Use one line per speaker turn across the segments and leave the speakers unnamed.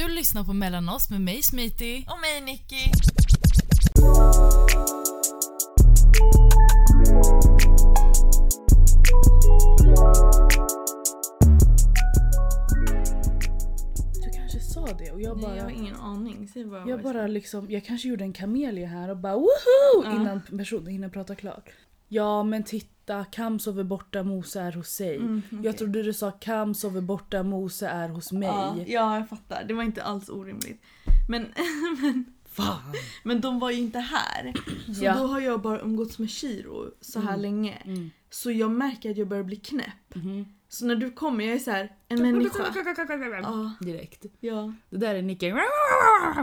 Du lyssnar på Mellan oss med mig Smiti.
Och mig Nicky.
Du kanske sa det och jag
Nej,
bara...
jag har ingen aning. Säg bara
Jag
vad
bara
sa.
liksom, jag kanske gjorde en kamelia här och bara woho!
Ja.
Innan personen hinner prata klart. Ja men titta, Kam sover borta, Mose är hos sig.
Mm,
Jag
okej.
trodde du sa Kam sover borta, Mose är hos mig.
Ja, ja, jag fattar. Det var inte alls orimligt. Men,
Fan!
men de var ju inte här. Så
Ja.
då har jag bara umgåtts med Shiro så här
Mm.
länge.
Mm.
Så jag märker att jag börjar bli knäpp.
Mhm.
Så när du kommer, jag är så här, en människa. Ja,
Direkt.
ja,
Det där är Nicky.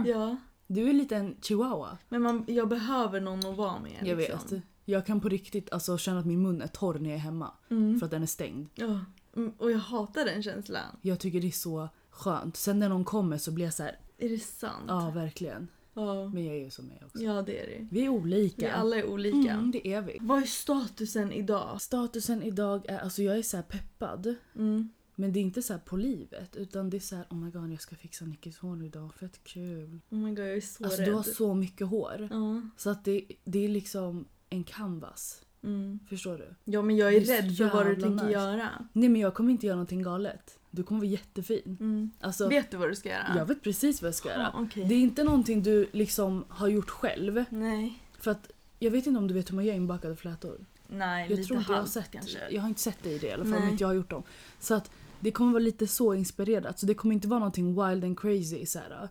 ja.
Du är lite en chihuahua.
Men man, jag behöver någon att vara med.
Jag
liksom.
vet. Jag kan på riktigt alltså, känna att min mun är torr när jag är hemma.
Mm.
För att den är stängd.
Ja. Mm, Och jag hatar den känslan.
Jag tycker det är så skönt. Sen när någon kommer så blir jag så här,
Är det sant?
ja verkligen.
Ja,
Men jag är ju som jag också.
ja det är det.
Vi är olika.
Vi alla är olika.
Mm, det är vi.
Vad är statusen idag?
Statusen idag är, alltså jag är så här peppad.
Mm.
Men det är inte så här på livet. Utan det är så här, oh my god jag ska fixa Nickis hår idag. Fett kul.
Oh my god, jag är så
Alltså
rädd.
du har så mycket hår.
Ja.
Så att det, det är liksom en canvas.
Mm.
Förstår du?
ja, men jag är,
Det är
rädd för vad du tänker
nice.
göra.
Nej men jag kommer inte göra någonting galet. Du kommer vara jättefin.
Mm.
Alltså,
Vet du vad du ska göra?
jag vet precis vad jag ska göra.
Ja, okej.
Det är inte någonting du liksom har gjort själv.
Nej.
För att jag vet inte om du vet hur man gör inbakade flätor.
Nej,
Jag
lite
tror inte jag har sett
kanske.
Jag har inte sett det i det i alla fall om inte jag har gjort dem. Så att det kommer vara lite så inspirerat. Så det kommer inte vara någonting wild and crazy så här.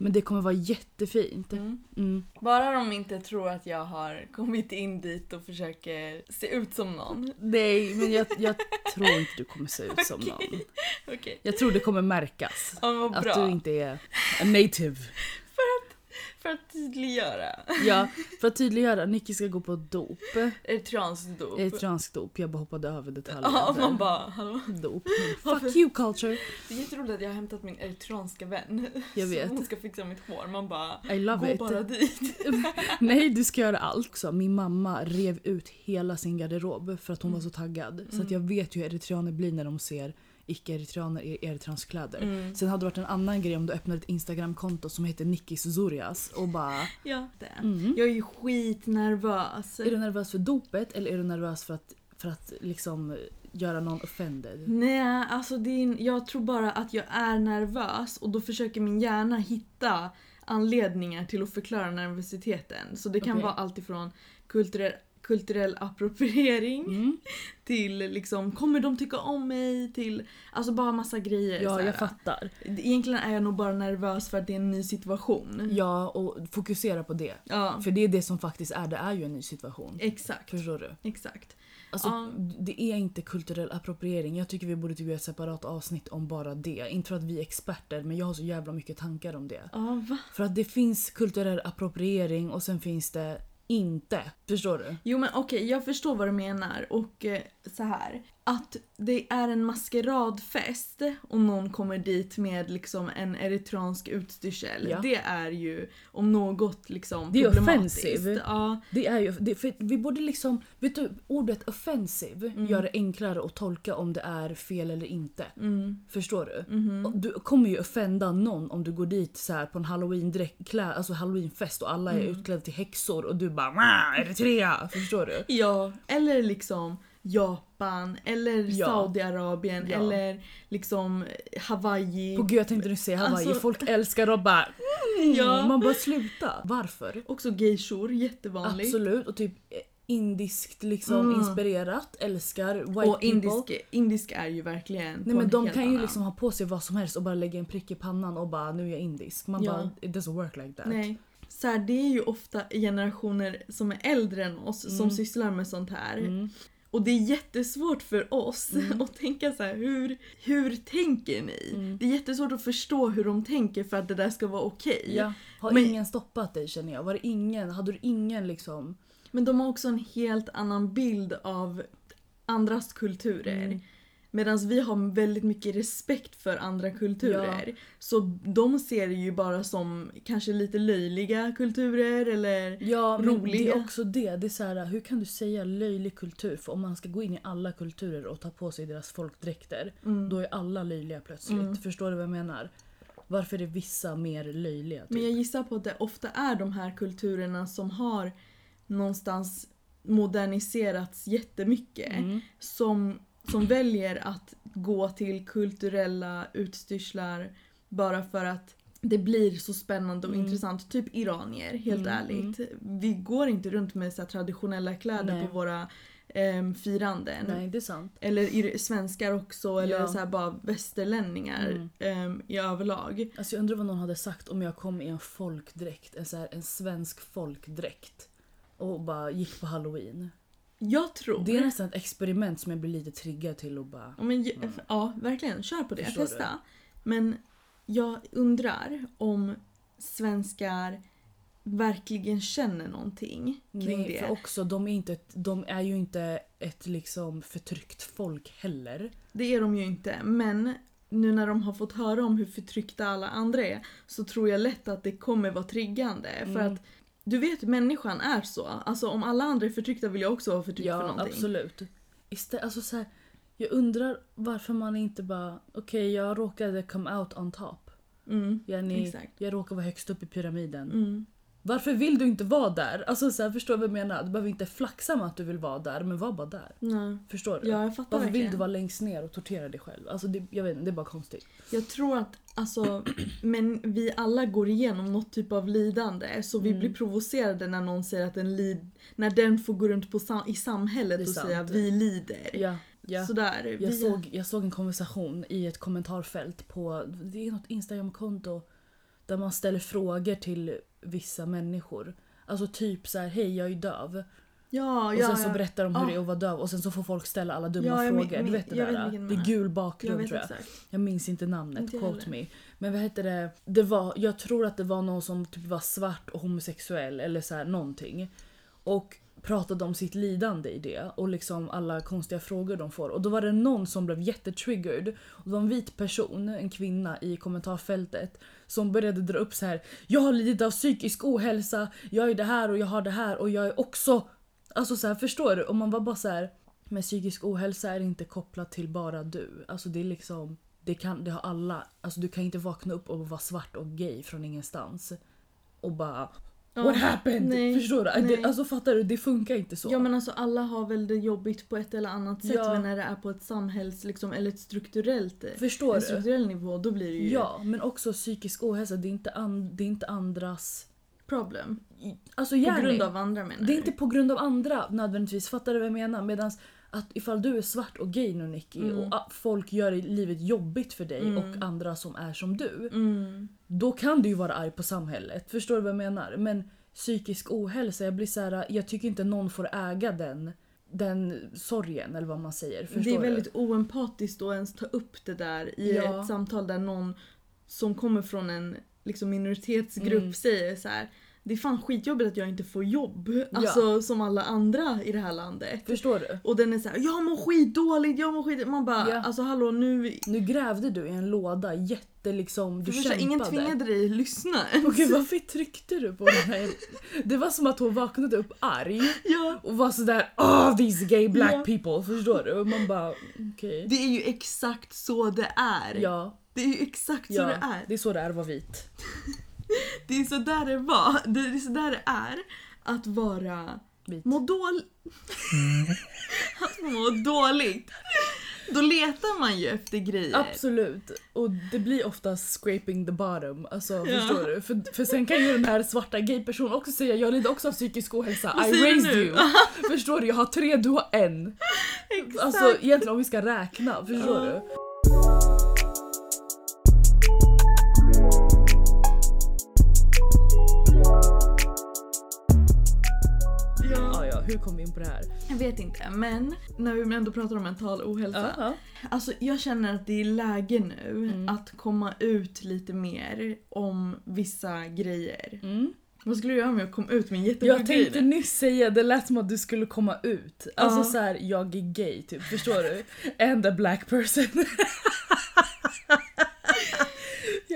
Men det kommer vara jättefint.
Mm.
Mm.
Bara de inte tror att jag har kommit in dit och försöker se ut som någon.
Nej men jag, jag tror inte du kommer se ut som
Okej.
någon.
Okej.
Jag tror det kommer märkas.
Ja,
Att du inte är a native.
För att tydliggöra.
Ja, för att tydliggöra, Nicky ska gå på dop.
Eritreanskt dop.
Eritreansk dop. Jag bara hoppade över detaljer.
Ja, man bara hallå.
Dop.
Varför?
Fuck you culture.
Det är jätteroligt att jag har hämtat min eritreanska vän.
Jag vet.
hon ska fixa mitt hår. Man bara
I love
gå
it.
bara dit.
Nej, du ska göra allt. också. Min mamma rev ut hela sin garderob för att hon var så taggad. Så att jag vet hur eritreaner blir när de ser icke-eritreaner i eritreansk kläder.
Mm.
Sen hade det varit en annan grej om du öppnade ett instagramkonto som heter Nickis Zurias och bara...
Ja, det.
Mm.
Jag är ju skitnervös.
Är du nervös för dopet eller är du nervös för att, för att liksom göra någon offended?
Nej, alltså det är, jag tror bara att jag är nervös och då försöker min hjärna hitta anledningar till att förklara nervositeten. Så det kan
Okej.
vara allt ifrån kulturell, kulturell appropriering
Mm.
till liksom kommer de tycka om mig till alltså bara massa grejer.
Ja, jag fattar.
Egentligen är jag nog bara nervös för att det är en ny situation.
Ja, och fokusera på det.
Ja,
För det är det som faktiskt är, det är ju en ny situation.
exakt.
Förstår du?
Exakt.
Alltså,
Ja.
Det är inte kulturell appropriering. Jag tycker vi borde typ göra ett separat avsnitt om bara det. Inte för att vi är experter, men jag har så jävla mycket tankar om det.
Va?
För att det finns kulturell appropriering och sen finns det inte. Förstår du?
Jo men okej, jag förstår vad du menar och eh, så här att det är en maskeradfest och någon kommer dit med liksom en eritreansk utstyrsel.
Ja.
Det är ju om något liksom
Det är
problematiskt.
offensive.
Ja,
Det är ju, det, för vi borde liksom, vet du, ordet offensive
Mm.
gör det enklare att tolka om det är fel eller inte.
mm,
Förstår du? Och Du kommer ju offenda någon om du går dit så på en halloween alltså halloweenfest och alla är
Mm.
utklädda till häxor och du bara "Wah, Eritrea! Förstår du?
Ja, eller liksom Japan eller
Ja.
Saudiarabien
Ja.
eller liksom Hawaii.
På gud jag tänkte nu säga Hawaii,
Alltså-
folk älskar att bara mm,
Ja.
Man bara sluta. Varför?
Också geishor, jättevanligt.
Absolut och typ eh, indiskt liksom
Mm.
inspirerat, älskar white
Och
people.
indisk, indisk är ju verkligen
Nej men
en
de kan ju
annan.
liksom ha på sig vad som helst och bara lägga en prick i pannan och bara nu är jag indisk. Man
Ja.
bara it doesn't work like that.
Nej. Så här, det är ju ofta generationer som är äldre än oss som
Mm.
sysslar med sånt här.
Mm.
Och det är jättesvårt för oss
Mm.
att tänka så här, hur, hur tänker ni?
Mm.
Det är jättesvårt att förstå hur de tänker för att det där ska vara okej.
Ja. Har
Men-
ingen stoppat dig känner jag? Var det ingen? Hade du ingen liksom?
Men de har också en helt annan bild av andras kulturer.
Mm.
Medan vi har väldigt mycket respekt för andra kulturer. Så de ser det ju bara som kanske lite löjliga kulturer eller
Ja,
Roliga.
det är också det. det är så här, hur kan du säga löjlig kultur? För om man ska gå in i alla kulturer och ta på sig deras folkdräkter,
Mm.
då är alla löjliga plötsligt.
Mm.
Förstår du vad jag menar? Varför är vissa mer löjliga? Typ?
Men jag gissar på att det ofta är de här kulturerna som har någonstans moderniserats jättemycket.
Mm.
Som, som väljer att gå till kulturella utstyrslar bara för att det blir så spännande och
Mm.
intressant. Typ iranier, helt
Mm,
ärligt. Vi går inte runt med så traditionella kläder
Nej.
på våra um, firanden.
Nej, det är sant.
Eller svenskar också, eller
Ja.
så här bara västerlänningar
Mm.
ehm, i överlag.
Alltså jag undrar vad någon hade sagt om jag kom i en folkdräkt, en, så här, en svensk folkdräkt och bara gick på halloween.
Jag tror...
Det är nästan ett experiment som jag blir lite triggad till och bara...
Ja, men, ju- ja, verkligen. Kör på det.
Förstår
Testa. Men jag undrar om svenskar verkligen känner någonting kring
Nej,
det.
för också de är, inte de är ju inte ett liksom förtryckt folk heller.
Det är de ju inte. Men nu när de har fått höra om hur förtryckta alla andra är så tror jag lätt att det kommer vara triggande. För
Mm.
att du vet, människan är så. Alltså om alla andra är förtryckta vill jag också vara förtryckt för
Ja,
någonting.
absolut. Istä- alltså så här, jag undrar varför man inte bara, okej jag råkade come out on top.
Mm.
Yani,
Exakt.
jag råkar vara högst upp i pyramiden.
Mm.
Varför vill du inte vara där? Alltså så här, förstår du vad jag menar? Du behöver inte flaxa med att du vill vara där, men var bara där.
Nej.
Förstår du?
Ja, jag fattar
Varför vill du vara längst ner och tortera dig själv? Alltså det, jag vet inte, det är bara konstigt.
Jag tror att alltså, men vi alla går igenom något typ av lidande så vi
Mm.
blir provocerade när någon säger att den lid, när den får gå runt på sam- i samhället och
sant.
säga vi lider.
Ja, ja.
Sådär.
Jag,
vi,
såg, jag såg en konversation i ett kommentarfält på det är något Instagramkonto där man ställer frågor till vissa människor. Alltså typ så här, hej jag är döv.
ja,
Och
ja,
sen så
ja.
berättar de hur det är att vara döv och sen så får folk ställa alla dumma
Ja, jag
frågor. Du
men-
vet det
jag vet
där?
vilken
det
du
är gul
jag
bakgrund
vet
tror jag.
exakt.
Jag minns inte namnet,
Inte jag
quote
heller.
me. Men vad heter det? det var, jag tror att det var någon som typ var svart och homosexuell eller så här någonting. Och pratade om sitt lidande i det och liksom alla konstiga frågor de får. Och då var det någon som blev jättetriggered. Och det var en vit person, en kvinna i kommentarfältet som började dra upp så här. Jag har lidit av psykisk ohälsa, jag är det här och jag har det här och jag är också... Alltså så här, förstår du? Och man var bara så här. Men psykisk ohälsa är inte kopplat till bara du. Alltså det är liksom... Det, kan, det har alla. Alltså du kan inte vakna upp och vara svart och gay från ingenstans. Och bara...
Ja,
What happened?
nej,
Förstår du?
nej.
Alltså fattar du? Det funkar inte så.
Ja men alltså alla har väl det jobbigt på ett eller annat sätt
Ja.
men när det är på ett samhälls liksom, eller ett strukturellt
Förstår
en
du?
strukturell nivå då blir det ju
Ja, men också psykisk ohälsa. Det är inte, an, det är inte andras...
problem.
Alltså
På grund av andra menar
Det är
du?
inte på grund av andra nödvändigtvis. Fattar du vad jag menar? Medan att ifall du är svart och gay nu Nicky
Mm.
och folk gör livet jobbigt för dig
Mm.
och andra som är som du.
Mm.
Då kan du ju vara arg på samhället. Förstår du vad jag menar? Men psykisk ohälsa, jag blir så här, jag tycker inte någon får äga den, den sorgen eller vad man säger. Förstår
Det är
du?
väldigt oempatiskt att ens ta upp det där i
Ja.
ett samtal där någon som kommer från en liksom, minoritetsgrupp
Mm.
säger så här. Det är fan skitjobbigt att jag inte får jobb. Alltså som alla andra i det här landet.
Förstår du?
Och den är så här, jag mår skitdåligt, jag mår skit Man bara,
Ja.
alltså hallå nu...
Nu grävde du i en låda jätte liksom, du
första,
kämpade.
ingen tvingade dig att lyssna.
Okej varför tryckte du på den här? Det var som att hon vaknade upp arg
Ja.
och var sådär oh these gay black
Ja.
people, förstår du? Och man bara okej.
Det är ju exakt så det är.
Ja,
Det är ju exakt så det är.
det är så det är att vara vit.
Det är så där det var. Det är så där det är att vara
Vit.
må dåligt. att må dåligt. Då letar man ju efter grejer.
Absolut. Och det blir ofta scraping the bottom. Alltså,
Ja.
förstår du? För, för sen kan ju den här svarta gay-personen också säga jag lider också av psykisk ohälsa.
Vad
I raised you. förstår du? Jag har tre, du har en.
Exakt.
Alltså egentligen om vi ska räkna, förstår
Ja.
du?
Ja,
hur kom vi in på det här?
Jag vet inte, men när vi ändå pratar om mental ohälsa.
Ja,
Alltså jag känner att det är läge nu
Mm.
att komma ut lite mer om vissa grejer.
Mm.
Vad skulle du göra om jag kom ut med en jättebra
Jag tänkte
grej?
nyss säga det lät som att du skulle komma ut. Alltså
Ja.
så här, jag är gay typ, förstår du? And a black person.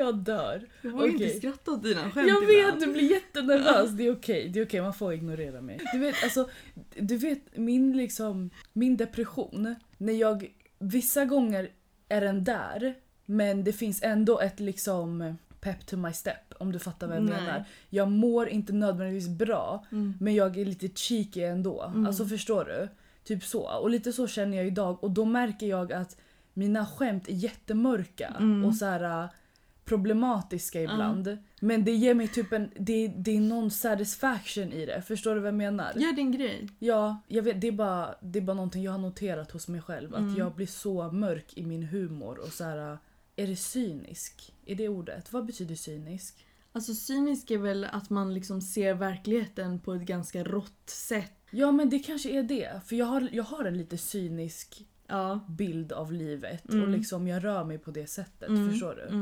jag dör.
Jag vågar inte
Okej.
skratta åt dina skämt
Jag vet, du blir jättenervös. Det är okej, det är okej, man får ignorera mig. Du vet, alltså, du vet min liksom, min depression, när jag, vissa gånger är den där, men det finns ändå ett liksom, pepp to my step om du fattar vad jag
Nej.
menar. Jag mår inte nödvändigtvis bra
Mm.
men jag är lite cheeky ändå.
Mm.
Alltså förstår du? Typ så. Och lite så känner jag idag och då märker jag att mina skämt är jättemörka
Mm.
och så här problematiska ibland. Men det ger mig typ en, det, det är någon satisfaction i det. Förstår du vad jag menar?
Gör din grej.
Ja, jag vet, det, är bara, det är bara någonting jag har noterat hos mig själv.
Mm.
Att jag blir så mörk i min humor och så här. Är det cynisk? Är det ordet? Vad betyder cynisk?
Alltså cynisk är väl att man liksom ser verkligheten på ett ganska rått sätt.
Ja men det kanske är det. För jag har, jag har en lite cynisk
Ja.
bild av livet och
Mm.
liksom jag rör mig på det sättet.
Mm.
Förstår du?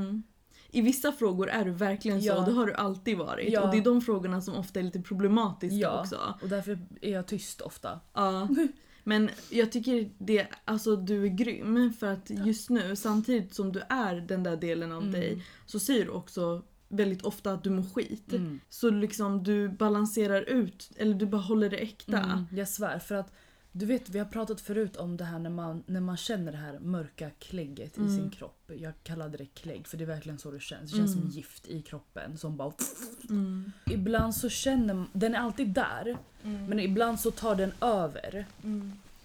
I vissa frågor är du verkligen så,
Ja.
det har du alltid varit.
Ja.
Och det är de frågorna som ofta är lite problematiska
Ja.
också.
Och därför är jag tyst ofta.
Ja. Men jag tycker det, alltså du är grym för att just nu samtidigt som du är den där delen av
Mm.
dig så säger du också väldigt ofta att du mår skit.
Mm.
Så liksom du balanserar ut, eller du bara håller det äkta.
Mm, jag svär. För att du vet, vi har pratat förut om det här när man, när man känner det här mörka klägget i
Mm.
sin kropp. Jag kallade det klägg för det är verkligen så det känns. Det känns
Mm.
som gift i kroppen som bara...
Mm.
Ibland så känner man, den är alltid där
Mm.
men ibland så tar den över.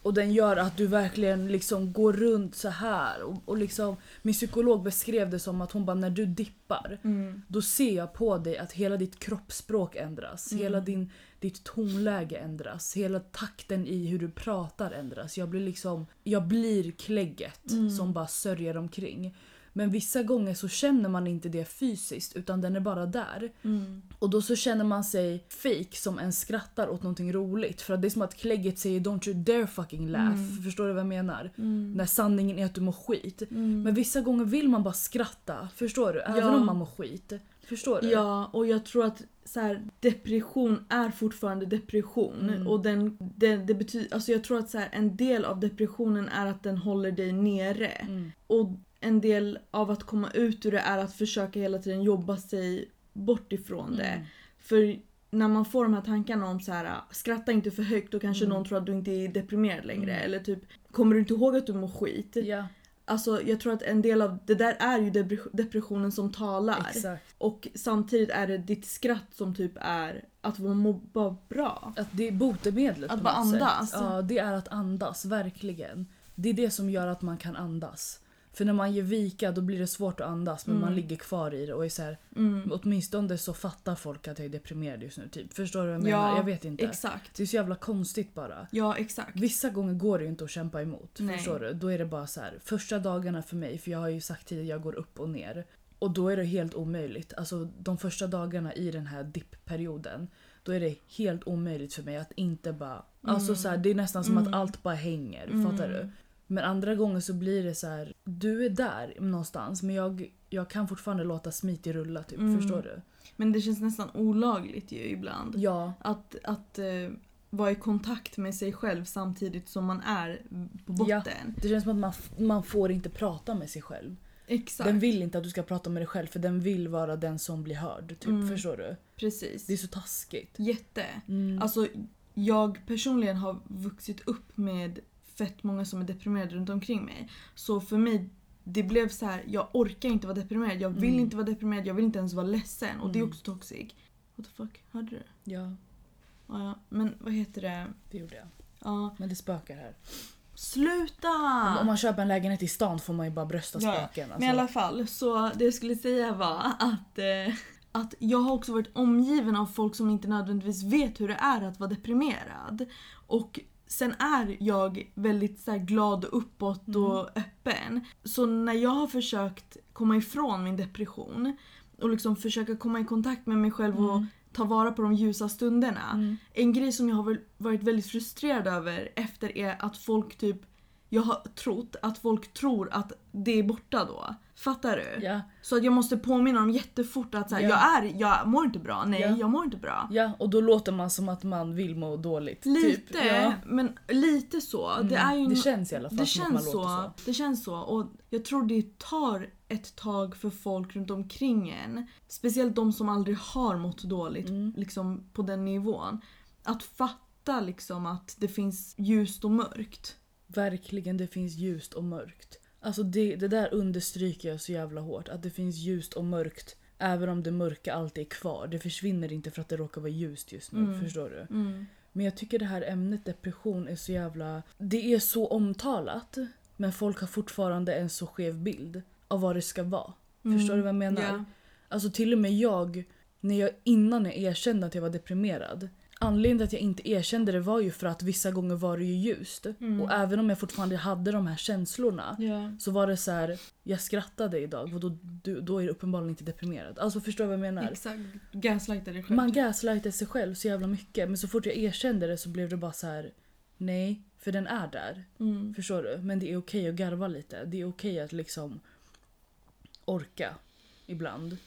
Och den gör att du verkligen liksom går runt så här och, och liksom Min psykolog beskrev det som att hon bara när du dippar
Mm.
då ser jag på dig att hela ditt kroppsspråk ändras.
Mm.
Hela din, ditt tonläge ändras. Hela takten i hur du pratar ändras. Jag blir liksom, jag blir klägget
Mm.
som bara sörjer omkring. Men vissa gånger så känner man inte det fysiskt utan den är bara där.
Mm.
Och då så känner man sig fake som en skrattar åt någonting roligt. För att det är som att klägget säger don't you dare fucking laugh.
Mm.
Förstår du vad jag menar?
Mm.
När sanningen är att du mår skit.
Mm.
Men vissa gånger vill man bara skratta. Förstår du? Även
Ja.
om man mår skit. Förstår du?
Ja, och jag tror att så här, depression är fortfarande depression.
Mm.
Och den, den, det betyder, alltså jag tror att så här, en del av depressionen är att den håller dig nere.
Mm.
Och en del av att komma ut ur det är att försöka hela tiden jobba sig bort ifrån det.
Mm.
För när man får de här tankarna om så här, skratta inte för högt då kanske
Mm.
någon tror att du inte är deprimerad längre.
Mm.
Eller typ, kommer du inte ihåg att du mår skit?
Ja,
Alltså jag tror att en del av det där är ju depre- depressionen som talar.
exakt.
Och samtidigt är det ditt skratt som typ är att bara bra.
Att det är botemedlet
Att
på något
andas.
Sätt. Ja, det är att andas, verkligen. Det är det som gör att man kan andas. För när man ger vika då blir det svårt att andas men
Mm.
man ligger kvar i det och är så här,
Mm.
åtminstone så fattar folk att jag är deprimerad just nu. Typ. Förstår du vad jag
Ja,
menar? Jag vet inte.
Exakt.
Det är så jävla konstigt bara.
Ja exakt.
Vissa gånger går det ju inte att kämpa emot.
Nej.
Förstår du? Då är det bara så här. Första dagarna för mig, för jag har ju sagt tidigare jag går upp och ner. Och då är det helt omöjligt. Alltså de första dagarna i den här dippperioden. Då är det helt omöjligt för mig att inte bara... Alltså
Mm.
så här, det är nästan som
Mm.
att allt bara hänger.
Mm.
Fattar du? Men andra gånger så blir det så här. Du är där någonstans men jag, jag kan fortfarande låta smitig rulla typ.
Mm.
Förstår du?
Men det känns nästan olagligt ju ibland.
Ja.
Att, att eh, vara i kontakt med sig själv samtidigt som man är på
Ja.
botten.
Det känns som att man, man får inte prata med sig själv.
Exakt.
Den vill inte att du ska prata med dig själv för den vill vara den som blir hörd. Typ.
Mm.
Förstår du?
Precis.
Det är så taskigt.
Jätte.
Mm.
Alltså jag personligen har vuxit upp med fett många som är deprimerade runt omkring mig. Så för mig det blev så här, jag orkar inte vara deprimerad, jag vill
Mm.
inte vara deprimerad, jag vill inte ens vara ledsen. Och det är
Mm.
också toxic. What the fuck, hörde du?
ja,
Ja, ja. Men vad heter det?
det gjorde jag.
Ja.
Men det spökar här.
Sluta!
Om- Om man köper en lägenhet i stan får man ju bara brösta
Ja,
spöken. Alltså.
Men i alla fall, så det jag skulle säga var att, eh, att jag har också varit omgiven av folk som inte nödvändigtvis vet hur det är att vara deprimerad. Och sen är jag väldigt så glad och uppåt
Mm.
och öppen. Så när jag har försökt komma ifrån min depression och liksom försöka komma i kontakt med mig själv och
Mm.
ta vara på de ljusa stunderna.
Mm.
En grej som jag har varit väldigt frustrerad över efter är att folk typ jag har trott att folk tror att det är borta då. Fattar du?
Ja,
Så att jag måste påminna dem jättefort att så här,
Ja.
jag, är, jag mår inte bra. Nej,
Ja.
jag mår inte bra.
ja, och då låter man som att man vill må dåligt.
Lite,
Typ. Ja.
men lite så. Det, är ju
Mm. det känns i alla fall
det
som att man
känns
låter
så.
så.
Det känns så. Och jag tror det tar ett tag för folk runt omkring en. Speciellt de som aldrig har mått dåligt
Mm.
liksom på den nivån. Att fatta liksom att det finns ljust och mörkt.
Verkligen, det finns ljust och mörkt. Alltså det, det där understryker jag så jävla hårt. Att det finns ljust och mörkt Även om det mörka alltid är kvar. Det försvinner inte för att det råkar vara ljust just nu.
Mm.
Förstår du?
Mm.
Men jag tycker det här ämnet depression är så jävla... Det är så omtalat. Men folk har fortfarande en så skev bild av vad det ska vara. Förstår du vad jag menar?
Ja.
Alltså till och med jag, när jag innan jag erkände att jag var deprimerad. Anledningen till att jag inte erkände det var ju för att vissa gånger var det ju ljust.
Mm.
Och även om jag fortfarande hade de här känslorna
Ja.
så var det så här, jag skrattade idag och då, du- då är du uppenbarligen inte deprimerad. Alltså förstår du vad jag menar?
Exakt. Gaslighta dig själv.
Man gaslightar sig själv så jävla mycket men så fort jag erkände det så blev det bara så här. nej, för den är där.
Mm.
Förstår du? Men det är okej att garva lite. Det är okej att liksom orka ibland.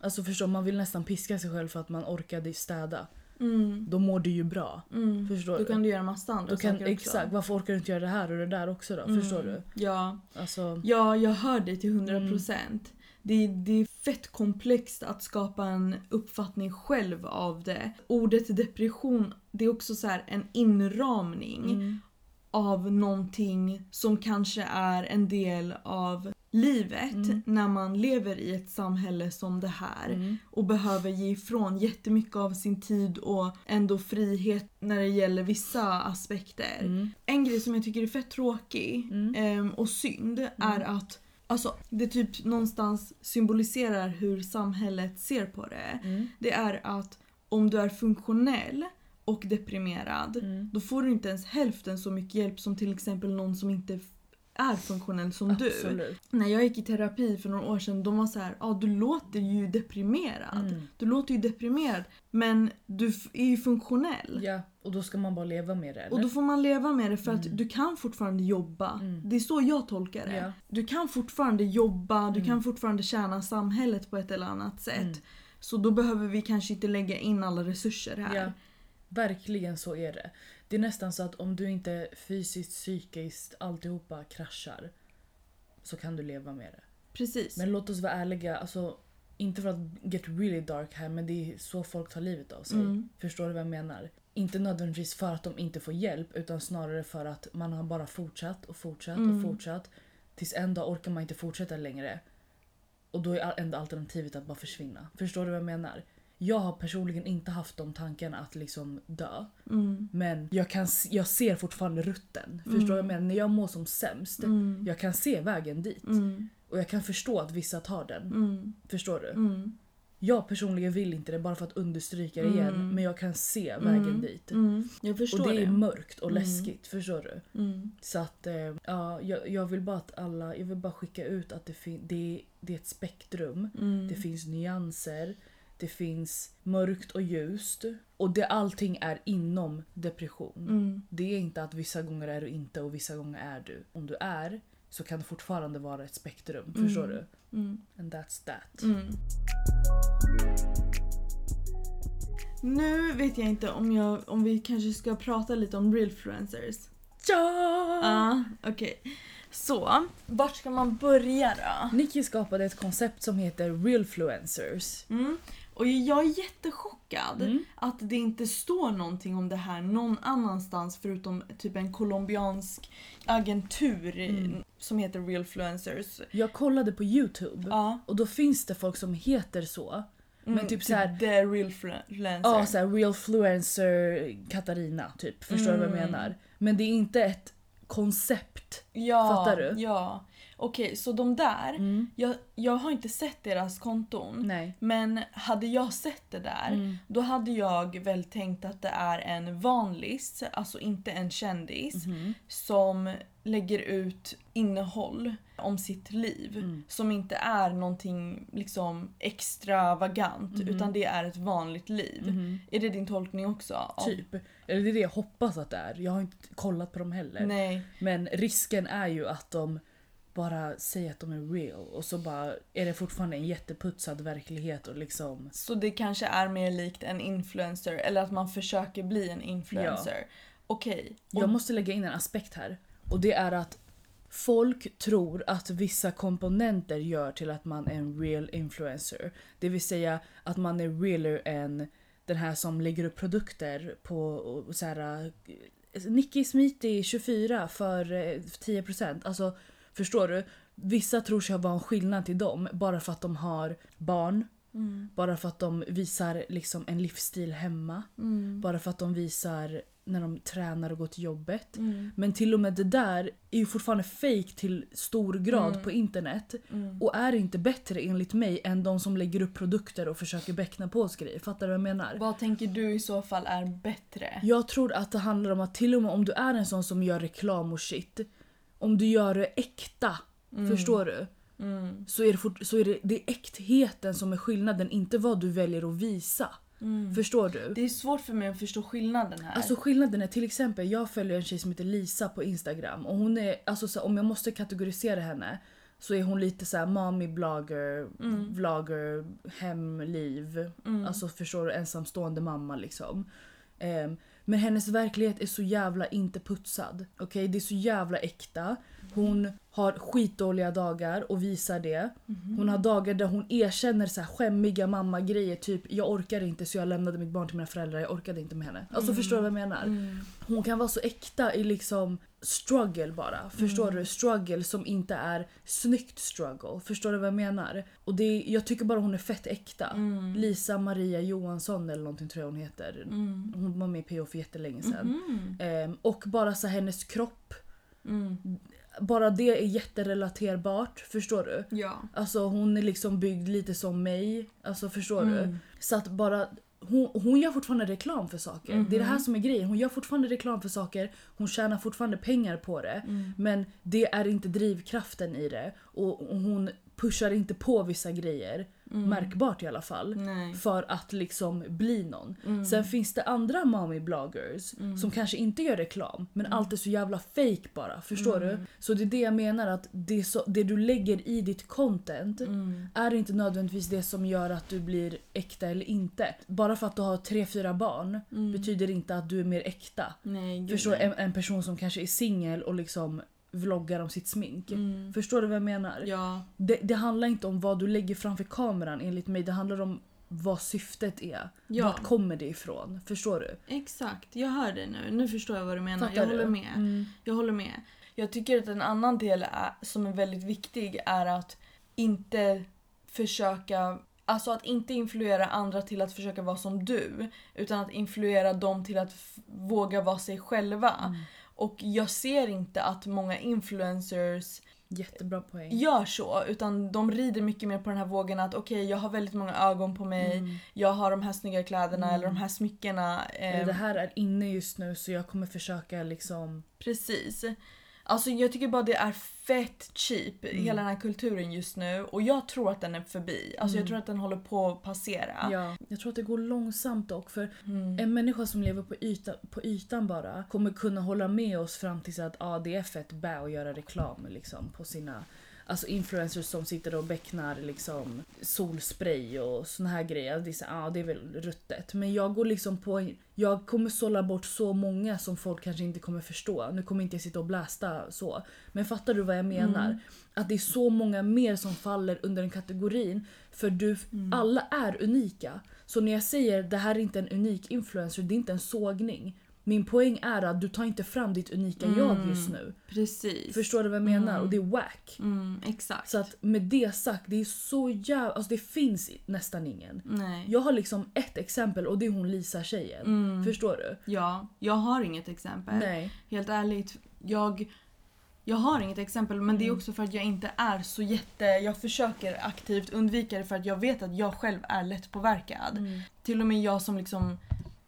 Alltså förstår man vill nästan piska sig själv för att man orkade städa.
Mm.
Då mår du ju bra.
Mm.
Förstår
Då
du?
kan du göra massa andra
Då kan,
saker också.
exakt, varför orkar du inte göra det här och det där också då?
Mm.
Förstår du?
Ja.
Alltså,
ja, jag hör dig till 100%.
Mm.
procent. Det, det är fett komplext att skapa en uppfattning själv av det. Ordet depression, det är också så här en inramning
mm,
av någonting som kanske är en del av livet
Mm.
när man lever i ett samhälle som det här
mm,
och behöver ge ifrån jättemycket av sin tid och ändå frihet när det gäller vissa aspekter.
mm,
En grej som jag tycker är fett tråkig
Mm.
ehm, och synd är att alltså, det typ någonstans symboliserar hur samhället ser på det.
mm,
Det är att om du är funktionell och deprimerad
mm.
då får du inte ens hälften så mycket hjälp som till exempel någon som inte är funktionell som du.
Absolut.
När jag gick i terapi för några år sedan, de var så här, ah, du låter ju deprimerad.
Mm.
Du låter ju deprimerad, men du är ju funktionell.
Ja, och då ska man bara leva med det eller?
Och då får man leva med det för att du kan fortfarande jobba.
Mm.
Det är så jag tolkar det.
Ja.
Du kan fortfarande jobba, du
Mm.
kan fortfarande tjäna samhället på ett eller annat sätt.
Mm.
Så då behöver vi kanske inte lägga in alla resurser här.
Ja, verkligen så är det. Det är nästan så att om du inte fysiskt, psykiskt, alltihopa kraschar så kan du leva med det.
Precis.
Men låt oss vara ärliga, alltså inte för att get really dark här men det är så folk tar livet av sig.
Mm.
Förstår du vad jag menar? Inte nödvändigtvis för att de inte får hjälp utan snarare för att man har bara fortsatt och fortsatt
Mm.
och fortsatt. Tills en dag orkar man inte fortsätta längre. Och då är enda alternativet att bara försvinna. Förstår du vad jag menar? Jag har personligen inte haft de tankarna att liksom dö.
Mm.
Men jag, kan, jag ser fortfarande rutten. Förstår du vad jag menar? När jag mår som sämst,
Mm.
jag kan se vägen dit.
Mm.
Och jag kan förstå att vissa tar den.
Mm.
Förstår du?
Mm.
Jag personligen vill inte det bara för att understryka det igen.
Mm.
Men jag kan se vägen
Mm.
dit.
Mm. Jag förstår
Och det är
det.
mörkt och
Mm.
läskigt, förstår du?
Mm.
Så att, eh, ja, jag, jag vill bara att alla, jag vill bara skicka ut att det, fin- det, det är ett spektrum.
Mm.
Det finns nyanser. Det finns mörkt och ljust. Och det, allting är inom depression.
Mm.
Det är inte att vissa gånger är du inte och vissa gånger är du. Om du är så kan det fortfarande vara ett spektrum.
Mm.
Förstår du?
Mm.
And that's that.
Mm. Nu vet jag inte om, jag, om vi kanske ska prata lite om realfluencers.
Ja!
Ja, okej. Så, vart ska man börja då?
Nicky skapade ett koncept som heter realfluencers.
Mm. Och jag är jättechockad
Mm.
att det inte står någonting om det här någon annanstans förutom typ en colombiansk agentur
Mm.
som heter Realfluencers.
Jag kollade på Youtube
Ja.
och då finns det folk som heter så. Men
Mm,
typ så här-
The Realfluencer.
Ja, såhär realfluencer Katarina typ. Förstår du vad jag
Mm.
menar? Men det är inte ett koncept.
ja,
Fattar du?
Ja. Okej, så de där,
Mm.
jag, jag har inte sett deras konton.
Nej.
Men hade jag sett det där,
Mm.
då hade jag väl tänkt att det är en vanlis, alltså inte en kändis,
Mhm.
som lägger ut innehåll om sitt liv.
Mm.
Som inte är någonting liksom extravagant,
Mhm.
utan det är ett vanligt liv.
Mhm.
Är det din tolkning också?
Typ. Eller det är det jag hoppas att det är. Jag har inte kollat på dem heller.
Nej.
Men risken är ju att de bara säger att de är real och så bara är det fortfarande en jätteputsad verklighet och liksom...
Så det kanske är mer likt en influencer, eller att man försöker bli en influencer. Okej.
Jag
Och-
måste lägga in en aspekt här. Och det är att folk tror att vissa komponenter gör till att man är en real influencer. Det vill säga att man är realer än den här som lägger upp produkter på så här, eh, Nicky Smitty 24 för eh, 10%. Alltså förstår du? vissa tror sig vara en skillnad till dem bara för att de har barn.
Mm.
Bara för att de visar liksom en livsstil hemma.
Mm.
Bara för att de visar när de tränar och går till jobbet.
Mm.
Men till och med det där är ju fortfarande fake till stor grad
Mm.
på internet.
Mm.
Och är inte bättre enligt mig än de som lägger upp produkter och försöker beckna på oss grejer. Fattar du vad jag menar?
Vad tänker du i så fall är bättre?
Jag tror att det handlar om att till och med om du är en sån som gör reklam och shit. Om du gör det äkta,
Mm.
förstår du?
Mm.
Så är, det fort, så är det, det är äktheten som är skillnaden, inte vad du väljer att visa.
Mm.
Förstår du?
Det är svårt för mig att förstå skillnaden här.
Alltså skillnaden är till exempel, jag följer en tjej som heter Lisa på Instagram och hon är, alltså så, om jag måste kategorisera henne så är hon lite så här mommy blogger,
Mm.
vlogger, hemliv.
Mm.
Alltså förstår du, ensamstående mamma liksom. Ehm, men hennes verklighet är så jävla inte putsad. Okej, det är så jävla äkta. Hon har skitdåliga dagar och visar det.
Mhm.
Hon har dagar där hon erkänner så här skämmiga mammagrejer. Typ jag orkar inte så jag lämnade mitt barn till mina föräldrar. Jag orkade inte med henne. Alltså
Mm.
förstår du vad jag menar?
Mm.
Hon kan vara så äkta i liksom struggle bara. Förstår
Mm.
du? Struggle som inte är snyggt struggle. Förstår du vad jag menar? Och det, jag tycker bara hon är fett äkta.
Mm.
Lisa Maria Johansson eller någonting tror jag hon heter.
Mm.
Hon var med i PO för jättelänge sedan. Ehm, och bara så hennes kropp.
Mm.
Bara det är jätterelaterbart. Förstår du?
Ja.
Alltså hon är liksom byggd lite som mig. Alltså förstår du?
Mm.
Så att bara hon, hon gör fortfarande reklam för saker. Det är det här
Mhm.
som är grejen. Hon gör fortfarande reklam för saker. Hon tjänar fortfarande pengar på det.
Mm.
Men det är inte drivkraften i det. Och hon pushar inte på vissa grejer.
Mm.
Märkbart i alla fall.
Nej.
För att liksom bli någon.
Mm.
Sen finns det andra mommy bloggers
Mm.
som kanske inte gör reklam men allt är så jävla fake bara. Förstår
Mm.
du? Så det är det jag menar att det, så, det du lägger i ditt content
Mm.
är inte nödvändigtvis det som gör att du blir äkta eller inte. Bara för att du har tre, fyra barn
Mm.
betyder inte att du är mer äkta.
Nej,
Förstår en, en person som kanske är singel och liksom vloggar om sitt smink.
Mm.
Förstår du vad jag menar?
Ja.
Det, det handlar inte om vad du lägger framför kameran enligt mig. Det handlar om vad syftet är.
Ja.
Vart kommer det ifrån? Förstår du?
Exakt, jag hör dig nu. Nu förstår jag vad du menar.
Fattar
jag
du?
håller med.
Mm.
Jag håller med. Jag tycker att en annan del är, som är väldigt viktig är att inte försöka Alltså att inte influera andra till att försöka vara som du. Utan att influera dem till att våga vara sig själva.
Mm.
Och jag ser inte att många influencers
Jättebra poäng.
gör så. Utan de rider mycket mer på den här vågen att okej jag har väldigt många ögon på mig.
Mm.
Jag har de här snygga kläderna
Mm.
eller de här smyckena. Ehm,
Det här är inne just nu så jag kommer försöka liksom...
Precis. Alltså jag tycker bara det är fett cheap,
Mm.
hela den här kulturen just nu. Och jag tror att den är förbi. Alltså jag
Mm.
tror att den håller på att passera.
Ja. Jag tror att det går långsamt dock för
Mm.
en människa som lever på, yta, på ytan bara kommer kunna hålla med oss fram tills att ah, det är fett bä att göra reklam liksom, på sina Alltså influencers som sitter och becknar liksom solspray och såna här grejer. Det är, så, ah, det är väl ruttet. Men jag går liksom på... Jag kommer sålla bort så många som folk kanske inte kommer förstå. Nu kommer inte jag sitta och blästa så. Men fattar du vad jag menar?
Mm.
Att det är så många mer som faller under den kategorin. För du,
Mm.
alla är unika. Så när jag säger det här är inte en unik influencer, det är inte en sågning. Min poäng är att du tar inte fram ditt unika jag
Mm.
just nu.
Precis.
Förstår du vad jag menar?
Mm.
Och det är wack.
Mm, exakt.
Så att med det sagt, det är så jävla... Alltså det finns nästan ingen.
Nej.
Jag har liksom ett exempel och det är hon Lisa tjejen.
Mm.
Förstår du?
Ja, jag har inget exempel.
Nej.
Helt ärligt. Jag, jag har inget exempel men det är
Mm.
också för att jag inte är så jätte... Jag försöker aktivt undvika det för att jag vet att jag själv är lätt påverkad.
Mm.
Till och med jag som liksom...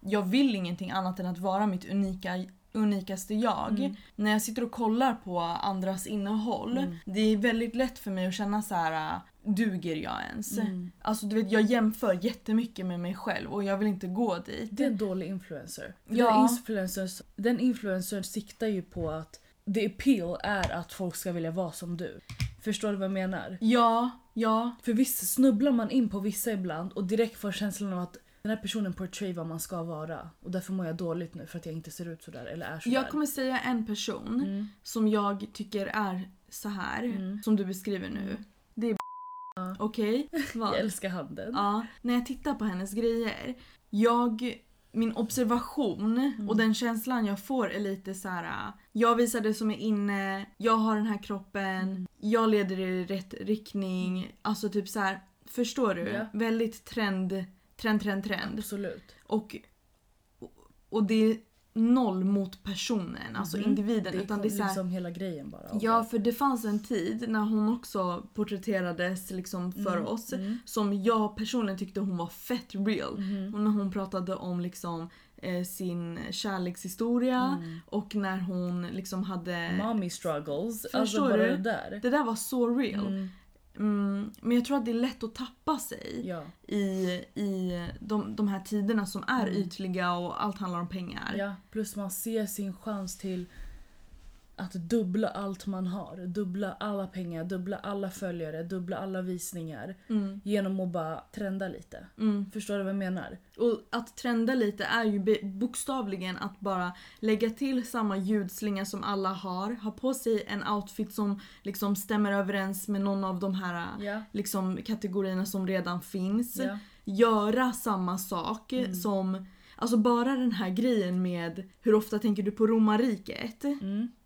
Jag vill ingenting annat än att vara mitt unika, unikaste jag.
Mm.
När jag sitter och kollar på andras innehåll,
Mm.
det är väldigt lätt för mig att känna så här. duger jag ens?
Mm.
Alltså du vet, jag jämför jättemycket med mig själv och jag vill inte gå dit.
Det är en dålig influencer.
Ja.
Den, influencers, den influencern siktar ju på att the appeal är att folk ska vilja vara som du. Förstår du vad jag menar?
Ja, ja.
För visst snubblar man in på vissa ibland och direkt får känslan av att den här personen portray vad man ska vara. Och därför mår jag dåligt nu för att jag inte ser ut sådär eller är sådär.
Jag kommer säga en person
mm.
som jag tycker är så här
Mm.
som du beskriver nu. Det är
Ja.
Okej? Vad?
Jag älskar handeln.
Ja, när jag tittar på hennes grejer. Jag, min observation och den känslan jag får är lite så här. Jag visar det som är inne, jag har den här kroppen, jag leder i rätt riktning. Alltså typ så här, förstår du?
Ja.
Väldigt trend, trend, trend, trend.
Absolut.
Och, och det är noll mot personen, alltså
Mhm.
individen.
Det
utan det är här,
liksom hela grejen bara.
Ja, för det fanns en tid när hon också porträtterades liksom för
Mm,
oss
mm.
som jag personligen tyckte hon var fett real.
Mhm.
Och när hon pratade om liksom eh, sin kärlekshistoria
Mm.
och när hon liksom hade...
Mommy struggles.
Förstår
alltså
du?
det där.
Det där var så real.
Mm,
men jag tror att det är lätt att tappa sig
ja.
i, i de, de här tiderna som är
Mm.
ytliga och allt handlar om pengar.
ja. Plus man ser sin chans till att dubbla allt man har. Dubbla alla pengar, dubbla alla följare, dubbla alla visningar.
Mm,
Genom att bara trenda lite.
mm.
Förstår du vad jag menar?
Och att trenda lite är ju bokstavligen att bara lägga till samma ljudslinga som alla har, ha på sig en outfit som liksom stämmer överens med någon av de här
Ja.
liksom, kategorierna som redan finns.
Ja.
Göra samma sak
Mm.
som Alltså bara den här grejen med hur ofta tänker du på romarriket?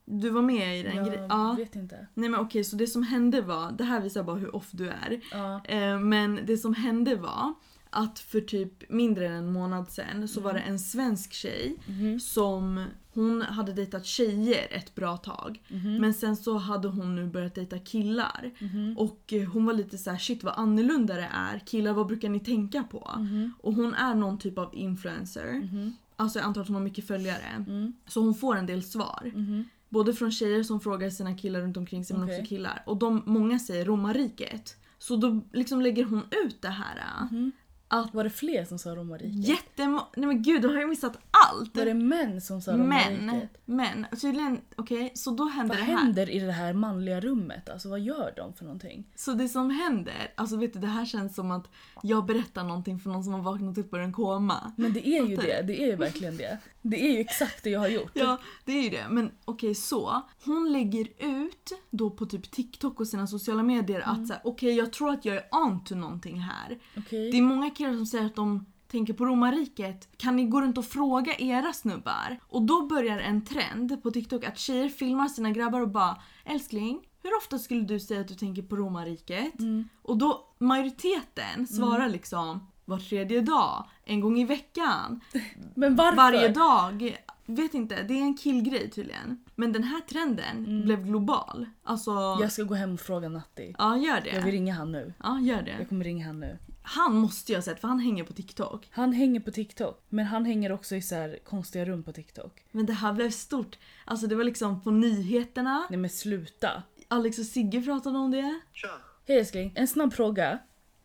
Mm.
Du var med i den grejen? Ja.
vet inte.
Nej men okej så det som hände var, det här visar bara hur off du är.
Ja.
Eh, men det som hände var att för typ mindre än en månad sen så var det en svensk tjej
Mhm.
som hon hade dejtat tjejer ett bra tag.
Mhm.
Men sen så hade hon nu börjat dejta killar.
Mhm.
Och eh, hon var lite så här: shit vad annorlunda det är. Killar vad brukar ni tänka på?
Mhm.
Och hon är någon typ av influencer.
Mhm.
Alltså jag antar att hon har mycket följare.
Mm.
Så hon får en del svar.
Mhm.
Både från tjejer som frågar sina killar runt omkring sig men också killar. Och de, många säger romarriket. Så då liksom lägger hon ut det här.
Mhm.
Att
Var det fler som sa romarriket?
jättemo... Nej men gud, då har jag missat allt!
Var det män som sa romarriket?
men tydligen, okej, så då händer
Vad
det här.
händer i det här manliga rummet? Alltså vad gör de för någonting?
Så det som händer, alltså vet du det här känns som att jag berättar någonting för någon som har vaknat upp ur en koma.
Men det är ju det, det är ju verkligen det. Det är ju exakt det jag har gjort.
Ja, det är ju det. Men okej så. Hon lägger ut då på typ TikTok och sina sociala medier att så här, okej jag tror att jag är on to någonting här.
Okej?
Det är många killar som säger att de tänker på romarriket. Kan ni gå runt och fråga era snubbar? Och då börjar en trend på TikTok att tjejer filmar sina grabbar och bara älskling, hur ofta skulle du säga att du tänker på romarriket?
Mm.
Och då majoriteten svarar liksom var tredje dag, en gång i veckan,
Men varför?
varje dag. Vet inte, det är en killgrej tydligen. Men den här trenden blev global. Alltså,
Jag ska gå hem och fråga Natti.
ja gör
Jag vill
det.
ringa han nu.
Ja, gör det.
Jag kommer ringa han nu.
Han måste jag ha sett för han hänger på TikTok.
Han hänger på TikTok, men han hänger också i så här konstiga rum på TikTok.
Men det här blev stort. Alltså det var liksom på nyheterna.
Nej men sluta.
Alex och Sigge pratade om det.
Tja.
Hej älskling, en snabb fråga.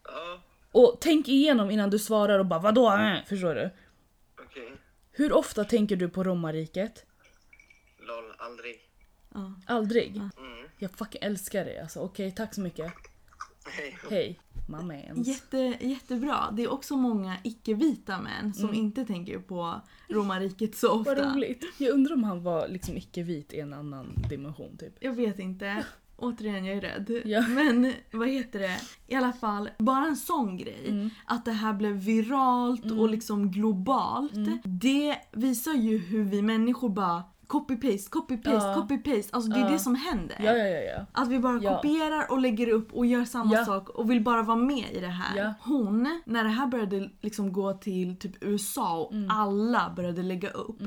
Ja,
Och tänk igenom innan du svarar och bara vadå? Äh, Förstår du?
okej.
Hur ofta tänker du på romarriket?
Lol, aldrig.
Ja.
Aldrig?
Mm.
Jag fucking älskar dig alltså. Okej, tack så mycket.
Hej.
Hej. My mans.
Jätte, jättebra. Det är också många icke-vita män som inte tänker på romarriket så
Vad
ofta.
roligt. Jag undrar om han var liksom icke-vit i en annan dimension typ.
Jag vet inte. Återigen, jag är rädd.
Ja.
Men vad heter det? I alla fall, bara en sån grej.
Mm.
Att det här blev viralt och liksom globalt.
Mm.
Det visar ju hur vi människor bara copy-paste, copy-paste,
Ja.
copy-paste. Alltså det är
Ja.
det som händer.
Ja, ja, ja, ja.
Att vi bara
Ja.
kopierar och lägger upp och gör samma
Ja.
sak och vill bara vara med i det här.
Ja.
Hon, när det här började liksom gå till typ USA och
Mm.
alla började lägga upp.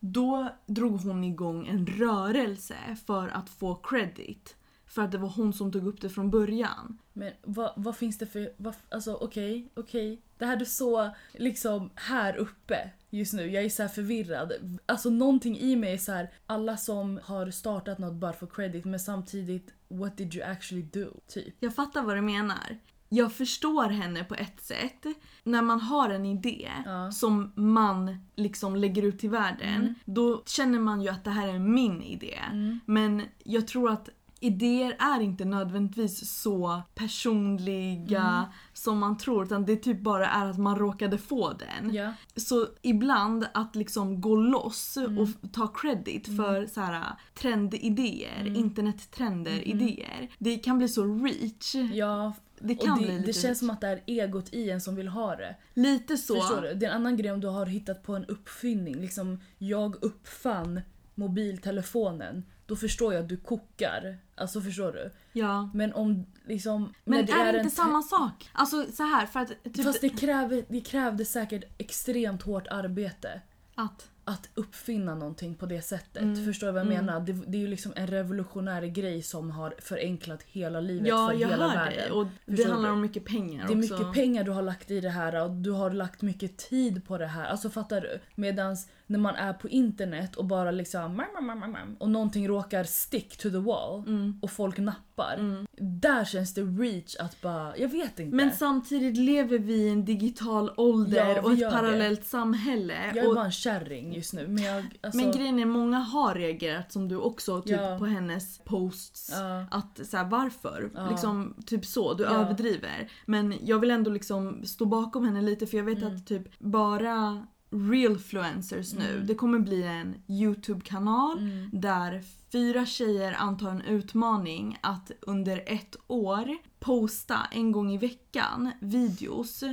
Då drog hon igång en rörelse för att få credit. För att det var hon som tog upp det från början.
Men vad, vad finns det för... Vad, alltså okej, okej. Det här är så liksom här uppe just nu. Jag är så förvirrad. Alltså någonting i mig är så här. alla som har startat något bara för credit men samtidigt what did you actually do? Typ.
Jag fattar vad du menar. Jag förstår henne på ett sätt. När man har en idé
Ja.
som man liksom lägger ut till världen, då känner man ju att det här är min idé. Men jag tror att idéer är inte nödvändigtvis så personliga som man tror utan det typ bara är att man råkade få den.
Ja.
Så ibland att liksom gå loss och ta credit för så här trendidéer, internettrender, idéer. Det kan bli så reach.
Ja,
Det
och
kan
det,
bli lite
det känns
reach.
som att det är egot i en som vill ha det.
Lite så.
Förstår du? Det är en annan grej om du har hittat på en uppfinning. Liksom, jag uppfann mobiltelefonen. Då förstår jag att du kokar. Alltså förstår du?
Ja.
Men om liksom...
Men
när
är det inte
te-
samma sak? Alltså så här för att typ
Fast det, kräver, det krävde säkert extremt hårt arbete.
att
att uppfinna någonting på det sättet.
Mm,
Förstår du vad jag
mm.
menar? Det, det är ju liksom en revolutionär grej som har förenklat hela livet
Ja,
för
jag
hela
hör
världen.
dig. Och det
Förstår
handlar
du?
om mycket pengar
Det är
också.
mycket pengar du har lagt i det här och du har lagt mycket tid på det här. Alltså fattar du? Medans när man är på internet och bara liksom mam, mam, mam, mam, mam, och någonting råkar stick to the wall
Mm.
och folk nappar.
Mm.
Där känns det reach att bara, jag vet inte.
Men samtidigt lever vi i en digital ålder
Ja,
och ett
gör det.
parallellt samhälle.
jag är
och,
bara en kärring just nu. Men, jag, alltså,
Men grejen är, många har reagerat som du också, typ
Ja.
på hennes posts.
ja,
Att så här, varför? Liksom, typ så, du överdriver. Men jag vill ändå liksom stå bakom henne lite för jag vet
Mm.
att typ bara realfluencers nu,
Mm.
det kommer bli en YouTube-kanal
mm,
där fyra tjejer antar en utmaning att under ett år posta en gång i veckan videos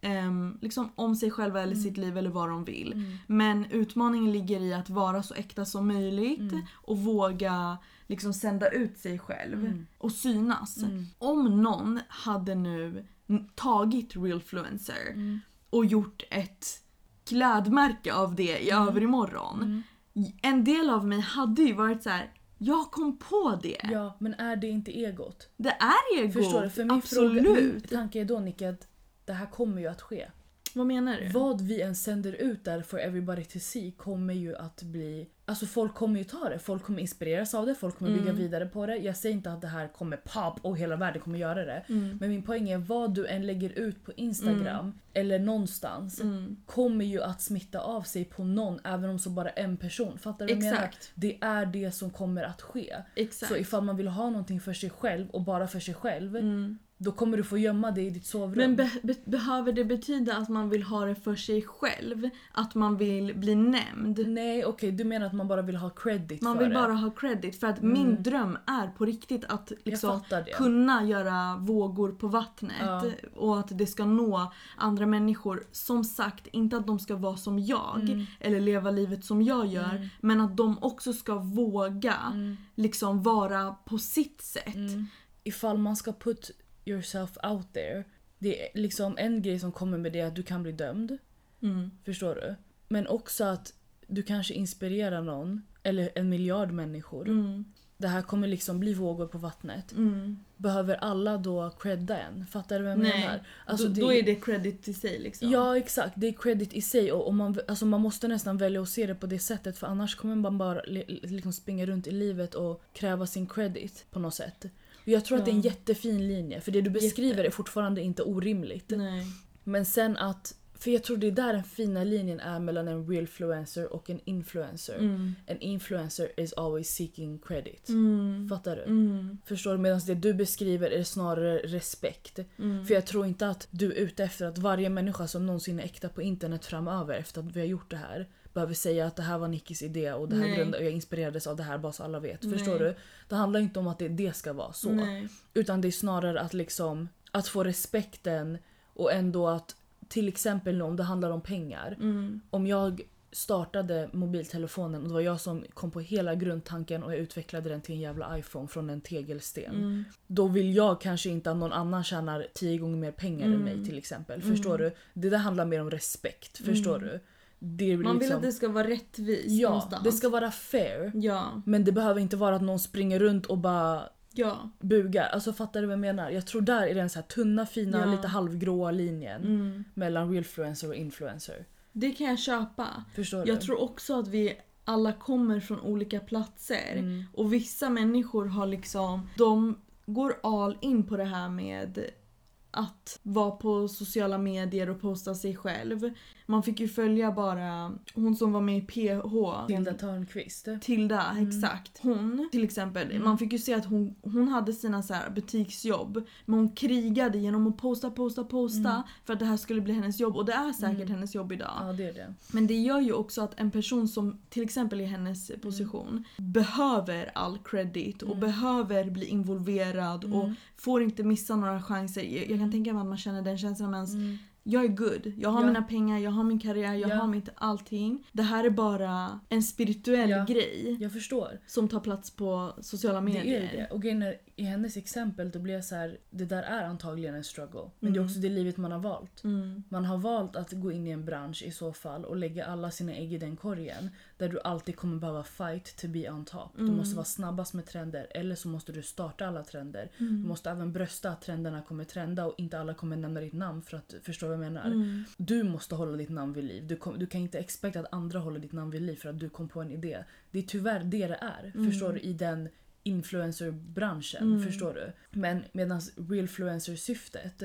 ehm, liksom om sig själva eller
Mm.
sitt liv eller vad de vill.
mm,
Men utmaningen ligger i att vara så äkta som möjligt
Mm.
och våga liksom sända ut sig själv och synas. Om någon hade nu tagit realfluencer och gjort ett klädmärke av det i
Mm.
överimorgon.
mm.
En del av mig hade ju varit så här. jag kom på det.
Ja, men är det inte egot?
Det är ego.
Förstår du? För min,
Absolut.
fråga, min tanke är då Nicky att det här kommer ju att ske.
Vad menar du?
Vad vi än sänder ut där for everybody to see kommer ju att bli... Alltså folk kommer ju ta det, folk kommer inspireras av det, folk kommer bygga
Mm.
vidare på det. Jag säger inte att det här kommer pop och hela världen kommer göra det.
Mm.
Men min poäng är vad du än lägger ut på Instagram eller någonstans
Mm.
kommer ju att smitta av sig på någon även om så bara en person. Fattar du vad jag menar? Det är det som kommer att ske.
Exakt.
Så ifall man vill ha någonting för sig själv och bara för sig själv
Mm.
Då kommer du få gömma det i ditt sovrum.
Men be- be- behöver det betyda att man vill ha det för sig själv? Att man vill bli nämnd?
Nej okej, du menar att man bara vill ha credit
Man
för
vill
det?
bara ha credit för att
Mm.
min dröm är på riktigt att liksom kunna göra vågor på vattnet
Ja.
och att det ska nå andra människor. Som sagt, inte att de ska vara som jag
Mm.
eller leva livet som jag gör
Mm.
men att de också ska våga
Mm,
liksom vara på sitt sätt.
mm. Ifall man ska put yourself out there. Det är liksom en grej som kommer med det att du kan bli dömd.
Mm.
Förstår du? Men också att du kanske inspirerar någon eller en miljard människor.
Mm.
Det här kommer liksom bli vågor på vattnet.
Mm.
Behöver alla då credda en? Fattar du vad jag
Nej.
menar? Alltså
då,
det-
då är det credit till sig liksom.
Ja exakt, det är credit i sig och, och man, alltså man måste nästan välja att se det på det sättet för annars kommer man bara li, liksom springa runt i livet och kräva sin credit på något sätt. Jag tror att det är en
Ja.
jättefin linje för det du beskriver
Jätte.
är fortfarande inte orimligt.
Nej.
Men sen att, för jag tror det är där den fina linjen är mellan en realfluencer och en influencer.
Mm.
En influencer is always seeking credit.
Mm.
Fattar du?
Mm.
Förstår du? Medan det du beskriver är snarare respekt.
Mm.
För jag tror inte att du är ute efter att varje människa som någonsin är äkta på internet framöver efter att vi har gjort det här behöver säga att det här var Nickis idé och det här
Nej.
grunda, och jag inspirerades av det här bara så alla vet.
Nej.
Förstår du? Det handlar inte om att det, det ska vara så.
Nej.
Utan det är snarare att liksom att få respekten och ändå att till exempel nu om det handlar om pengar.
Mm.
Om jag startade mobiltelefonen och det var jag som kom på hela grundtanken och jag utvecklade den till en jävla iPhone från en tegelsten.
Mm.
Då vill jag kanske inte att någon annan tjänar tio gånger mer pengar än
Mm.
mig till exempel.
Mm.
Förstår du? Det där handlar mer om respekt. Förstår
Mm.
du? Det
Man vill
liksom,
att det ska vara rättvist
Ja,
någonstans.
det ska vara fair.
Ja.
Men det behöver inte vara att någon springer runt och bara
Ja.
bugar. Alltså fattar du vad jag menar? Jag tror där är den så här tunna, fina,
Ja.
lite halvgråa linjen
Mm.
mellan realfluencer och influencer.
Det kan jag köpa.
Förstår du?
Jag tror också att vi alla kommer från olika platser.
Mm.
Och vissa människor har liksom, de går all in på det här med att vara på sociala medier och posta sig själv. Man fick ju följa bara hon som var med i PH.
Tilda Törnqvist.
Tilda,
Mm.
exakt. Hon till exempel,
Mm.
man fick ju se att hon, hon hade sina så här butiksjobb men hon krigade genom att posta, posta, posta
Mm.
för att det här skulle bli hennes jobb och det är säkert
Mm.
hennes jobb idag.
Ja, det är det.
Men det gör ju också att en person som till exempel i hennes position behöver all credit och
Mm.
behöver bli involverad och
Mm.
får inte missa några chanser. Jag, jag kan tänka mig att man känner den känslan men
Mm.
Jag är good. Jag har
Ja.
mina pengar, jag har min karriär, jag
Ja.
har mitt allting. Det här är bara en spirituell
Ja.
grej
Jag förstår.
som tar plats på sociala medier.
Det är det. Och grejen är, i hennes exempel då blir jag så här, det där är antagligen en struggle. Men det är
Mm.
också det livet man har valt.
Mm.
Man har valt att gå in i en bransch i så fall och lägga alla sina ägg i den korgen. Där du alltid kommer behöva fight to be on top. Du
Mm.
måste vara snabbast med trender eller så måste du starta alla trender.
Mm.
Du måste även brösta att trenderna kommer trenda och inte alla kommer nämna ditt namn för att förstå vad jag menar.
Mm.
Du måste hålla ditt namn vid liv. Du, kom, du kan inte expecta att andra håller ditt namn vid liv för att du kom på en idé. Det är tyvärr det det är.
Mm.
Förstår du? I den influencerbranschen.
Mm.
Förstår du? Men medan realfluencer-syftet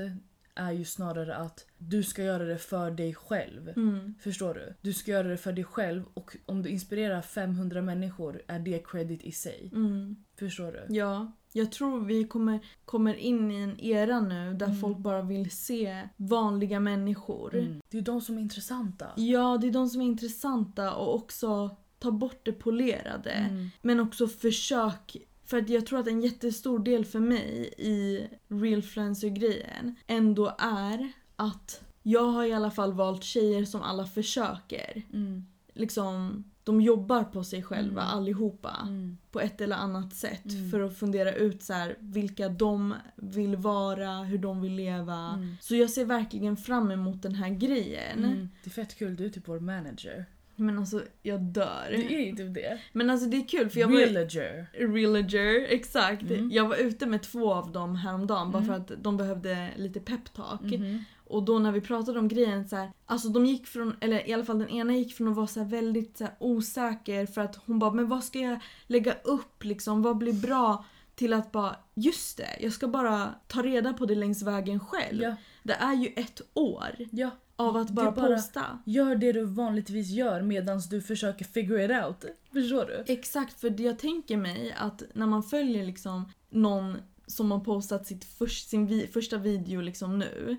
är ju snarare att du ska göra det för dig själv.
Mm.
Förstår du? Du ska göra det för dig själv och om du inspirerar 500 människor är det credit i sig.
Mm.
Förstår du?
Ja, jag tror vi kommer, kommer in i en era nu där
Mm.
folk bara vill se vanliga människor.
Mm. Det är de som är intressanta.
Ja, det är de som är intressanta och också ta bort det polerade.
Mm.
Men också försök för att jag tror att en jättestor del för mig i realfluencer-grejen ändå är att jag har i alla fall valt tjejer som alla försöker.
Mm.
Liksom, de jobbar på sig själva
Mm.
allihopa
Mm.
på ett eller annat sätt
Mm.
för att fundera ut så här, vilka de vill vara, hur de vill leva.
Mm.
Så jag ser verkligen fram emot den här grejen.
Mm. Det är fett kul, du är typ vår manager.
Men alltså jag dör.
Det är ju typ det.
Men alltså det är kul för jag var
Realager.
Realager, exakt.
Mm.
Jag var ute med två av dem häromdagen bara
Mm.
för att de behövde lite peptalk.
Mhm.
Och då när vi pratade om grejen så här, alltså de gick från, eller i alla fall den ena gick från att vara så här väldigt så här osäker för att hon bara men vad ska jag lägga upp liksom, vad blir bra? Till att bara, just det, jag ska bara ta reda på det längs vägen själv.
Ja,
Det är ju ett år
ja.
Av att bara,
bara-
posta.
Gör det du vanligtvis gör medan du försöker figure it out. Förstår du?
Exakt, för jag tänker mig att när man följer liksom någon som har postat sitt först, sin vi, första video liksom nu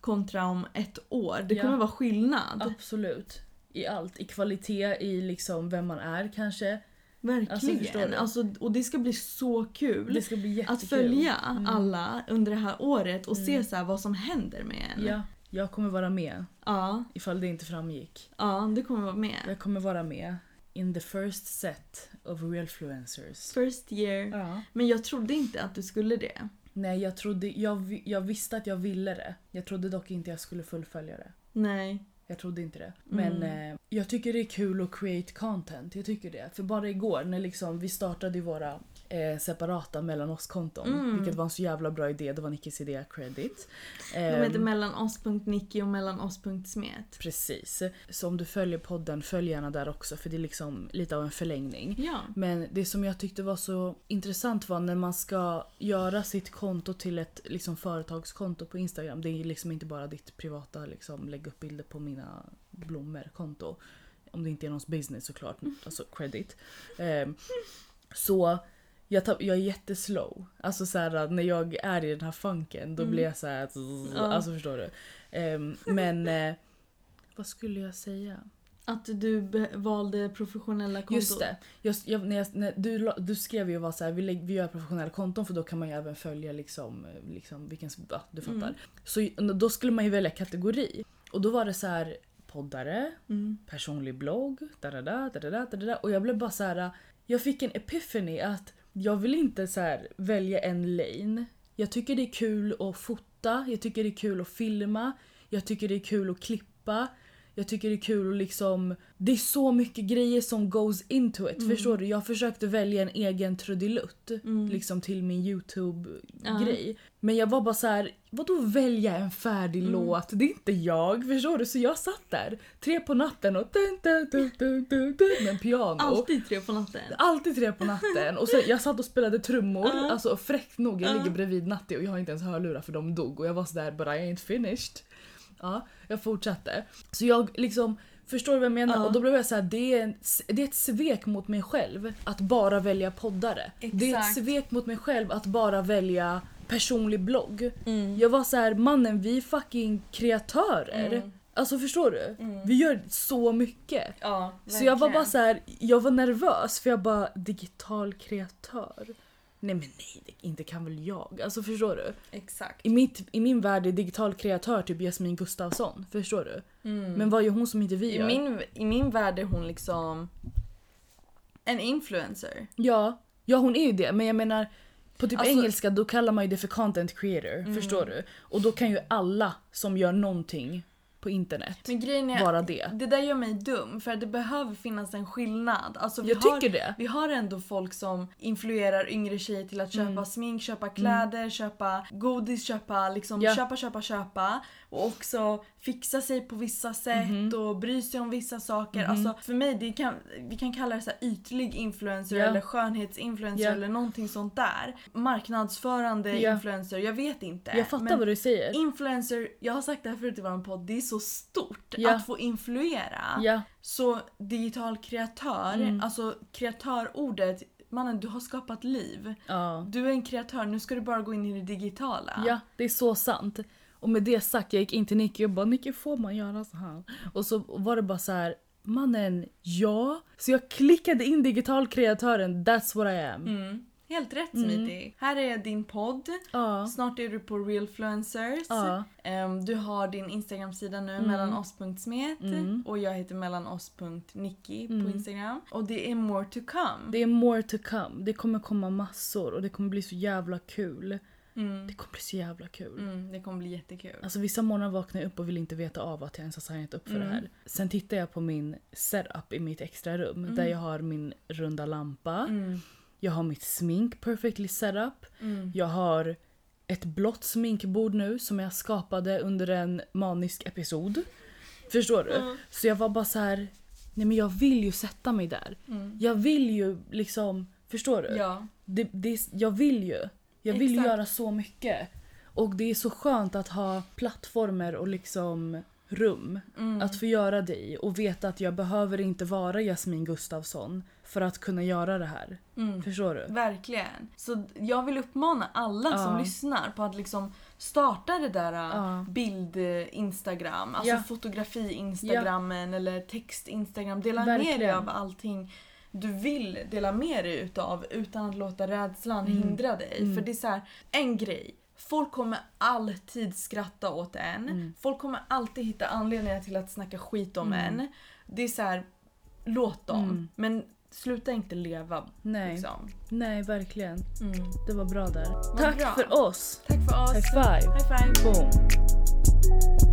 kontra om ett år. Det
Ja.
kommer vara skillnad.
Absolut. I allt. I kvalitet, i liksom vem man är kanske. Alltså,
Verkligen.
du?
Alltså, och det ska bli så kul
bli
att följa
Mm.
alla under det här året och se
Mm.
så här vad som händer med en.
Ja, jag kommer vara med.
Ja,
Ifall det inte framgick.
ja, det kommer vara med.
Jag kommer vara med. In the first set of realfluencers.
First year.
Ja.
Men jag trodde inte att du skulle det.
Nej, jag trodde... Jag, jag visste att jag ville det. Jag trodde dock inte jag skulle fullfölja det.
Nej.
Jag trodde inte det. Men
Mm.
eh, jag tycker det är kul att create content. Jag tycker det. För bara igår när liksom vi startade våra eh, separata mellan oss-konton.
Mm.
Vilket var en så jävla bra idé. Det var Nickis idé, credit.
De
Ehm,
heter mellan oss.nicky och mellan oss.smet.
Precis. Så om du följer podden, följ gärna där också för det är liksom lite av en förlängning.
Ja.
Men det som jag tyckte var så intressant var när man ska göra sitt konto till ett liksom, företagskonto på Instagram. Det är liksom inte bara ditt privata liksom, lägg upp bilder på mina blommor-konto. Om det inte är någons business såklart, alltså credit. Ehm, så jag, tar, jag är jätteslow. Alltså så här, när jag är i den här funken då
Mm.
blir jag så här. Alltså förstår du? Ehm, men eh, vad skulle jag säga?
Att du valde professionella konton.
Just det. Just, jag, när jag, när du, du skrev ju var så här, vi, lägg, vi gör professionella konton för då kan man ju även följa liksom, eh, liksom vilken, ja, du fattar.
Mm.
Så då skulle man ju välja kategori. Och då var det så här poddare,
Mm.
personlig blogg, da da da da da da da och jag blev bara så här. jag fick en epiphany att jag vill inte så här välja en lane. Jag tycker det är kul att fota, jag tycker det är kul att filma, jag tycker det är kul att klippa. Jag tycker det är kul att liksom... Det är så mycket grejer som goes into it.
Mm.
Förstår du? Jag försökte välja en egen trudelutt
Mm.
liksom till min. YouTube-grej. Men jag var bara så här, vadå välja en färdig
Mm.
låt? Det är inte jag, förstår du? Så jag satt där tre på natten och dun, dun, dun, dun, dun, dun, med en piano.
Alltid tre på natten.
Alltid tre på natten. Och sen, jag satt och spelade trummor,
Ja.
alltså fräckt nog. Jag
Ja.
ligger bredvid Natti och jag har inte ens hörlurar för de dog. Och jag var sådär but I ain't finished. Ja, jag fortsatte. Så jag liksom, förstår du vad jag menar?
Ja.
Och då blev jag såhär, det, är det är ett svek mot mig själv att bara välja poddare. Det är ett
Exakt.
svek mot mig själv att bara välja personlig blogg.
Mm.
Jag var så här, mannen vi är fucking kreatörer.
Mm.
Alltså förstår du?
Mm.
Vi gör så mycket.
Ja,
Så jag var bara så här, jag var nervös för jag bara digital kreatör. Nej men nej, inte kan väl jag? Alltså förstår du?
Exakt.
I, mitt, I min värld är digital kreatör typ Jasmin Gustafsson. Förstår du? Men vad gör hon som inte vi
I
gör?
min, I min värld är hon liksom en influencer.
Ja, ja hon är ju det men jag menar på typ
Alltså- Mm.
engelska då kallar man ju det för content creator. Förstår du? Och då kan ju alla som gör någonting på internet
Men grejen är,
vara det.
det där gör mig dum för det behöver finnas en skillnad. Alltså, vi
Jag
har,
tycker det.
Vi har ändå folk som influerar yngre tjejer till att köpa
Mm.
smink, köpa kläder, köpa godis, köpa liksom
Ja.
köpa, köpa, köpa. Och också fixa sig på vissa sätt
Mhm.
och bry sig om vissa saker. Alltså för mig, det kan, vi kan kalla det så här ytlig influencer
Ja.
eller skönhetsinfluencer
Ja.
eller någonting sånt där. Marknadsförande
Ja.
influencer, jag vet inte.
Jag fattar vad du säger.
Influencer, jag har sagt det här förut i vår podd, det är så stort att få influera. Så digital kreatör,
Mm.
alltså kreatörordet, mannen du har skapat liv.
ja.
Du är en kreatör, nu ska du bara gå in i det digitala.
Ja, det är så sant. Och med det sagt, jag gick in till Nicky och bara “Nicky får man göra så här?” Och så var det bara så här “Mannen, ja”. Så jag klickade in digital kreatören, that's what I am.
Mm. Helt rätt Smitty. Här är din podd.
Ja.
Snart är du på Realfluencers.
Ja.
Ehm, du har din Instagram-sida nu,
Mm.
mellanoss.smet.
Mm.
Och jag heter mellanoss.nicky
Mm.
på Instagram. Och det är more to come.
Det är more to come. Det kommer komma massor och det kommer bli så jävla kul.
Mm.
Det kommer bli så jävla kul.
Mm, det kommer bli jättekul.
Alltså vissa morgnar vaknar jag upp och vill inte veta av att jag ens har signat upp för
Mm.
det här. Sen tittar jag på min setup i mitt extra rum där jag har min runda lampa.
Mm.
Jag har mitt smink perfectly setup.
Mm.
Jag har ett blått sminkbord nu som jag skapade under en manisk episod. Förstår du?
Mm.
Så jag var bara så här. Nej men jag vill ju sätta mig där.
Mm.
Jag vill ju liksom, förstår du?
Ja.
Det, det, jag vill ju. Jag vill
Exakt.
göra så mycket. Och det är så skönt att ha plattformar och liksom rum
Mm.
att få göra det i och veta att jag behöver inte vara Jasmin Gustafsson för att kunna göra det här.
Mm.
Förstår du?
Verkligen. Så jag vill uppmana alla som
Ja.
lyssnar på att liksom starta det där
Ja.
bild-instagram, alltså
Ja.
fotografi-instagrammen eller text-instagram. Dela med dig
Verkligen.
av allting du vill dela med dig utav utan att låta rädslan
Mm.
hindra dig.
Mm.
För det är så här, en grej. Folk kommer alltid skratta åt en.
Mm.
Folk kommer alltid hitta anledningar till att snacka skit om
Mm.
en. Det är så här, låt dem.
Mm.
Men sluta inte leva.
Nej,
Liksom.
nej verkligen.
Mm.
Det var bra där. Tack
bra.
för oss!
Tack för oss.
High five!
High five.
Boom!